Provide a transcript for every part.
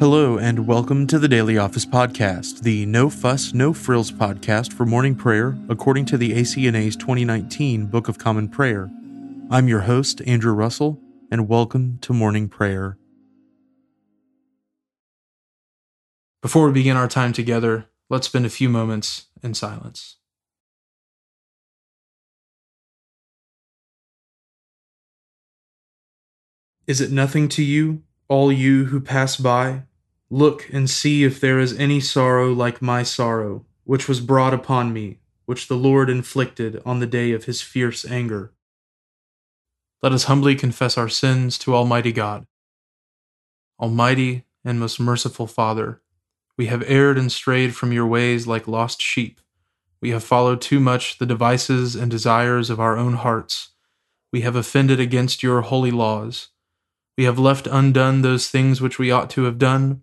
Hello, and welcome to the Daily Office Podcast, the No Fuss, No Frills podcast for morning prayer according to the ACNA's 2019 Book of Common Prayer. I'm your host, Andrew Russell, and welcome to morning prayer. Before we begin our time together, let's spend a few moments in silence. Is it nothing to you, all you who pass by? Look and see if there is any sorrow like my sorrow, which was brought upon me, which the Lord inflicted on the day of his fierce anger. Let us humbly confess our sins to Almighty God. Almighty and most merciful Father, we have erred and strayed from your ways like lost sheep. We have followed too much the devices and desires of our own hearts. We have offended against your holy laws. We have left undone those things which we ought to have done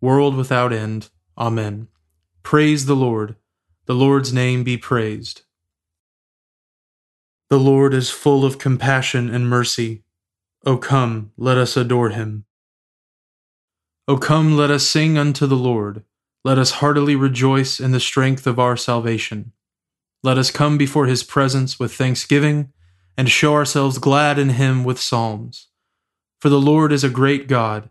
world without end. Amen. Praise the Lord. The Lord's name be praised. The Lord is full of compassion and mercy. O come, let us adore him. O come, let us sing unto the Lord. Let us heartily rejoice in the strength of our salvation. Let us come before his presence with thanksgiving and show ourselves glad in him with psalms. For the Lord is a great God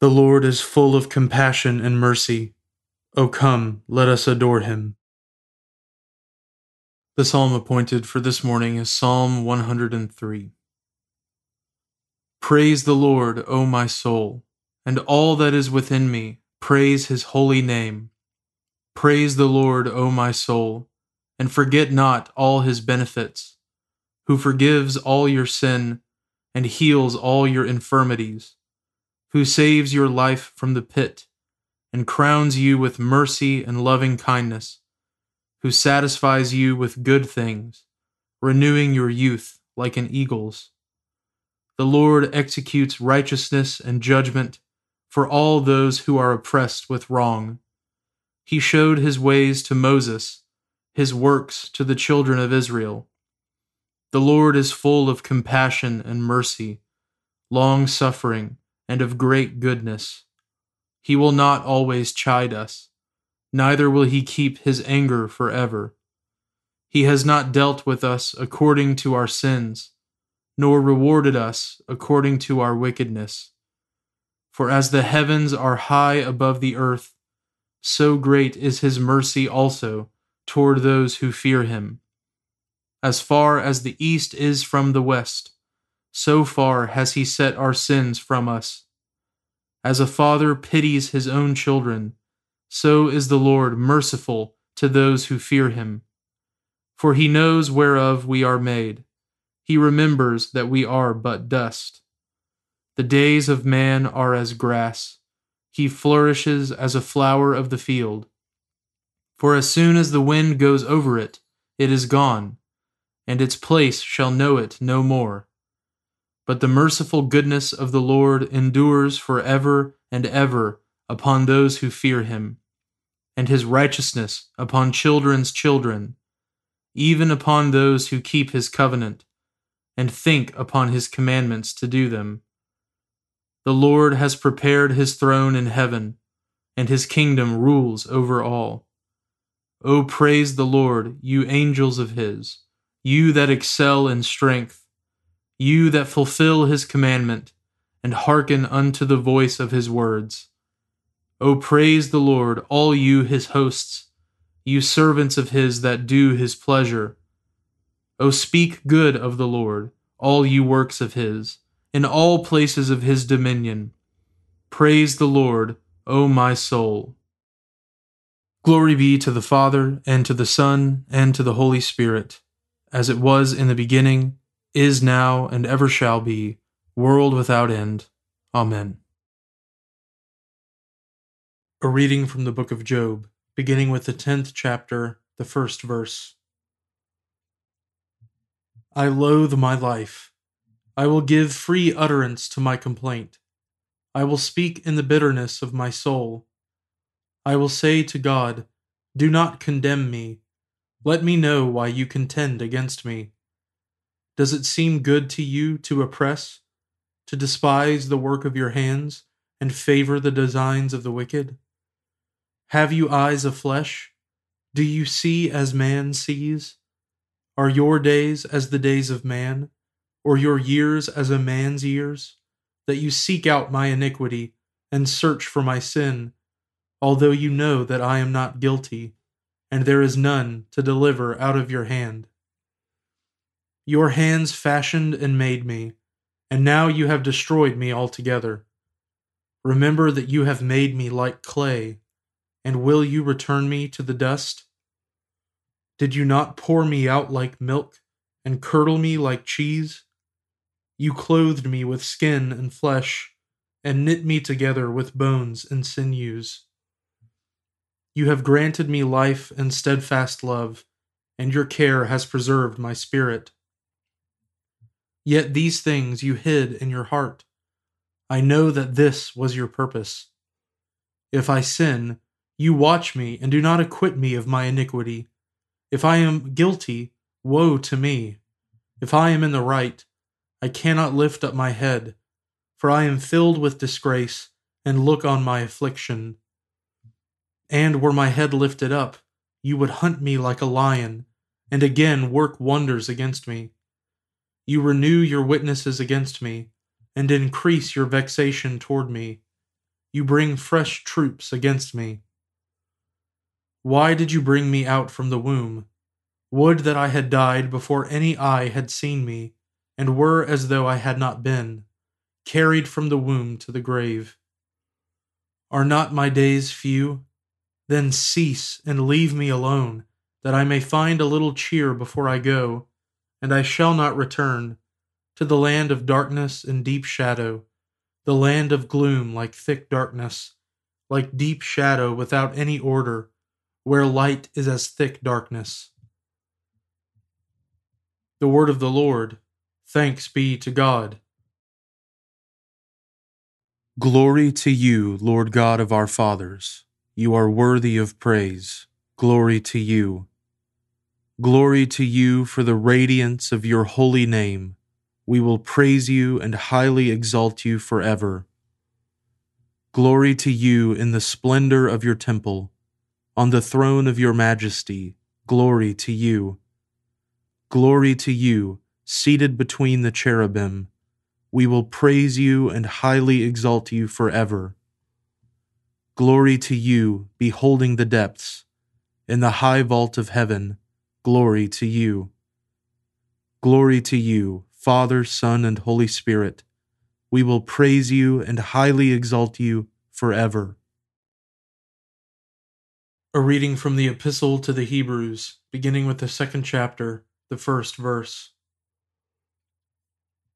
The Lord is full of compassion and mercy. O come, let us adore him. The psalm appointed for this morning is Psalm 103. Praise the Lord, O my soul, and all that is within me, praise his holy name. Praise the Lord, O my soul, and forget not all his benefits, who forgives all your sin and heals all your infirmities who saves your life from the pit and crowns you with mercy and loving kindness, who satisfies you with good things, renewing your youth like an eagle's. The Lord executes righteousness and judgment for all those who are oppressed with wrong. He showed his ways to Moses, his works to the children of Israel. The Lord is full of compassion and mercy, long suffering and of great goodness. He will not always chide us, neither will he keep his anger forever. He has not dealt with us according to our sins, nor rewarded us according to our wickedness. For as the heavens are high above the earth, so great is his mercy also toward those who fear him. As far as the east is from the west, so far has he set our sins from us. As a father pities his own children, so is the Lord merciful to those who fear him. For he knows whereof we are made, he remembers that we are but dust. The days of man are as grass, he flourishes as a flower of the field. For as soon as the wind goes over it, it is gone, and its place shall know it no more. But the merciful goodness of the Lord endures for ever and ever upon those who fear him, and his righteousness upon children's children, even upon those who keep his covenant, and think upon his commandments to do them. The Lord has prepared his throne in heaven, and his kingdom rules over all. O praise the Lord, you angels of his, you that excel in strength, you that fulfill his commandment, and hearken unto the voice of his words. O praise the Lord, all you his hosts, you servants of his that do his pleasure. O speak good of the Lord, all you works of his, in all places of his dominion. Praise the Lord, O my soul. Glory be to the Father, and to the Son, and to the Holy Spirit, as it was in the beginning, is now, and ever shall be, world without end. Amen. A reading from the book of Job, beginning with the tenth chapter, the first verse. I loathe my life. I will give free utterance to my complaint. I will speak in the bitterness of my soul. I will say to God, Do not condemn me. Let me know why you contend against me. Does it seem good to you to oppress, to despise the work of your hands, and favor the designs of the wicked? Have you eyes of flesh? Do you see as man sees? Are your days as the days of man, or your years as a man's years, that you seek out my iniquity and search for my sin? although you know that I am not guilty, and there is none to deliver out of your hand. Your hands fashioned and made me, and now you have destroyed me altogether. Remember that you have made me like clay, and will you return me to the dust? Did you not pour me out like milk, and curdle me like cheese? You clothed me with skin and flesh, and knit me together with bones and sinews. You have granted me life and steadfast love, and your care has preserved my spirit. Yet these things you hid in your heart. I know that this was your purpose. If I sin, you watch me and do not acquit me of my iniquity. If I am guilty, woe to me. If I am in the right, I cannot lift up my head, for I am filled with disgrace and look on my affliction. And were my head lifted up, you would hunt me like a lion, and again work wonders against me. You renew your witnesses against me, and increase your vexation toward me. You bring fresh troops against me. Why did you bring me out from the womb? Would that I had died before any eye had seen me, and were as though I had not been, carried from the womb to the grave. Are not my days few? Then cease and leave me alone, that I may find a little cheer before I go, and I shall not return to the land of darkness and deep shadow, the land of gloom like thick darkness, like deep shadow without any order, where light is as thick darkness. The word of the Lord. Thanks be to God. Glory to you, Lord God of our fathers. You are worthy of praise. Glory to you. Glory to you for the radiance of your holy name. We will praise you and highly exalt you forever. Glory to you in the splendor of your temple. On the throne of your majesty, glory to you. Glory to you, seated between the cherubim. We will praise you and highly exalt you forever. Glory to you, beholding the depths. In the high vault of heaven, glory to you. Glory to you, Father, Son, and Holy Spirit. We will praise you and highly exalt you forever. A reading from the Epistle to the Hebrews, beginning with the second chapter, the first verse.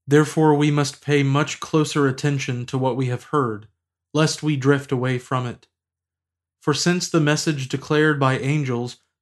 Therefore, we must pay much closer attention to what we have heard, lest we drift away from it. For since the message declared by angels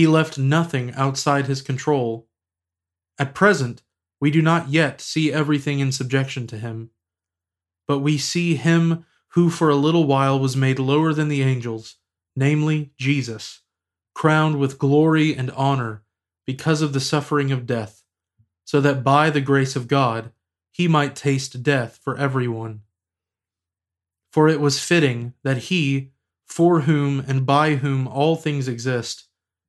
he left nothing outside his control. At present, we do not yet see everything in subjection to him, but we see him who for a little while was made lower than the angels, namely Jesus, crowned with glory and honor because of the suffering of death, so that by the grace of God he might taste death for everyone. For it was fitting that he, for whom and by whom all things exist,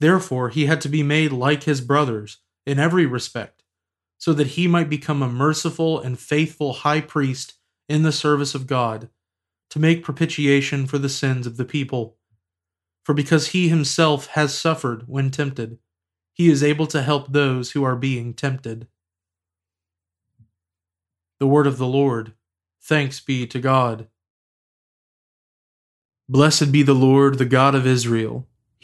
Therefore he had to be made like his brothers in every respect, so that he might become a merciful and faithful high priest in the service of God, to make propitiation for the sins of the people. For because he himself has suffered when tempted, he is able to help those who are being tempted. The word of the Lord. Thanks be to God. Blessed be the Lord, the God of Israel.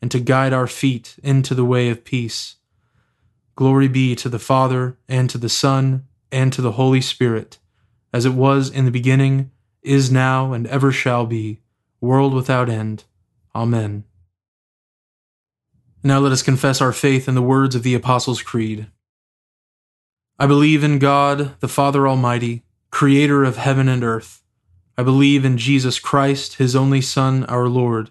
and to guide our feet into the way of peace. Glory be to the Father, and to the Son, and to the Holy Spirit, as it was in the beginning, is now, and ever shall be, world without end. Amen. Now let us confess our faith in the words of the Apostles' Creed. I believe in God, the Father Almighty, creator of heaven and earth. I believe in Jesus Christ, his only Son, our Lord.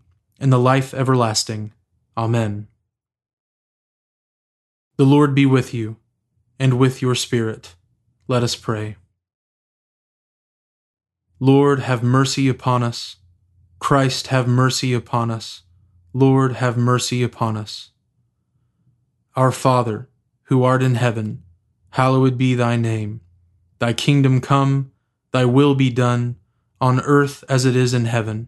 and the life everlasting. Amen. The Lord be with you, and with your spirit. Let us pray. Lord, have mercy upon us. Christ, have mercy upon us. Lord, have mercy upon us. Our Father, who art in heaven, hallowed be thy name. Thy kingdom come, thy will be done, on earth as it is in heaven.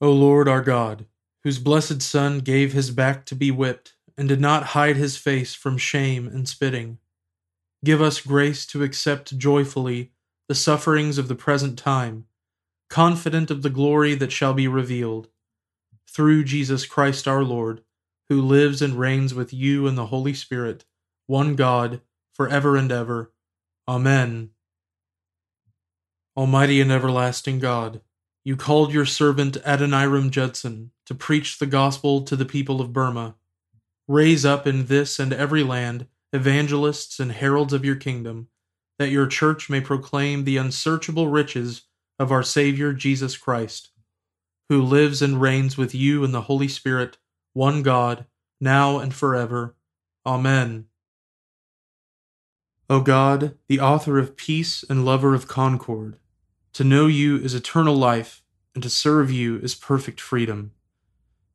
O Lord our God, whose blessed Son gave his back to be whipped, and did not hide his face from shame and spitting, give us grace to accept joyfully the sufferings of the present time confident of the glory that shall be revealed. Through Jesus Christ our Lord, who lives and reigns with you in the Holy Spirit, one God, for ever and ever. Amen. Almighty and everlasting God, you called your servant Adoniram Judson to preach the gospel to the people of Burma. Raise up in this and every land evangelists and heralds of your kingdom, that your church may proclaim the unsearchable riches of our Savior Jesus Christ, who lives and reigns with you in the Holy Spirit, one God, now and forever. Amen. O God, the author of peace and lover of concord, to know you is eternal life, and to serve you is perfect freedom.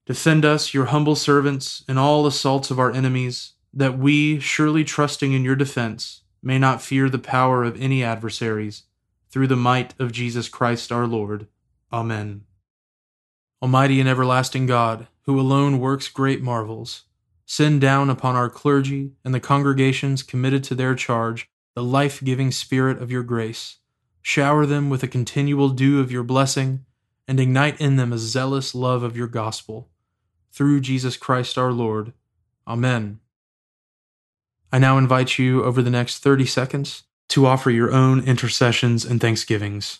Defend us, your humble servants, in all assaults of our enemies, that we, surely trusting in your defense, may not fear the power of any adversaries through the might of Jesus Christ our Lord. Amen. Almighty and everlasting God, who alone works great marvels, send down upon our clergy and the congregations committed to their charge the life giving Spirit of your grace. Shower them with a continual dew of your blessing, and ignite in them a zealous love of your gospel. Through Jesus Christ our Lord. Amen. I now invite you over the next 30 seconds to offer your own intercessions and thanksgivings.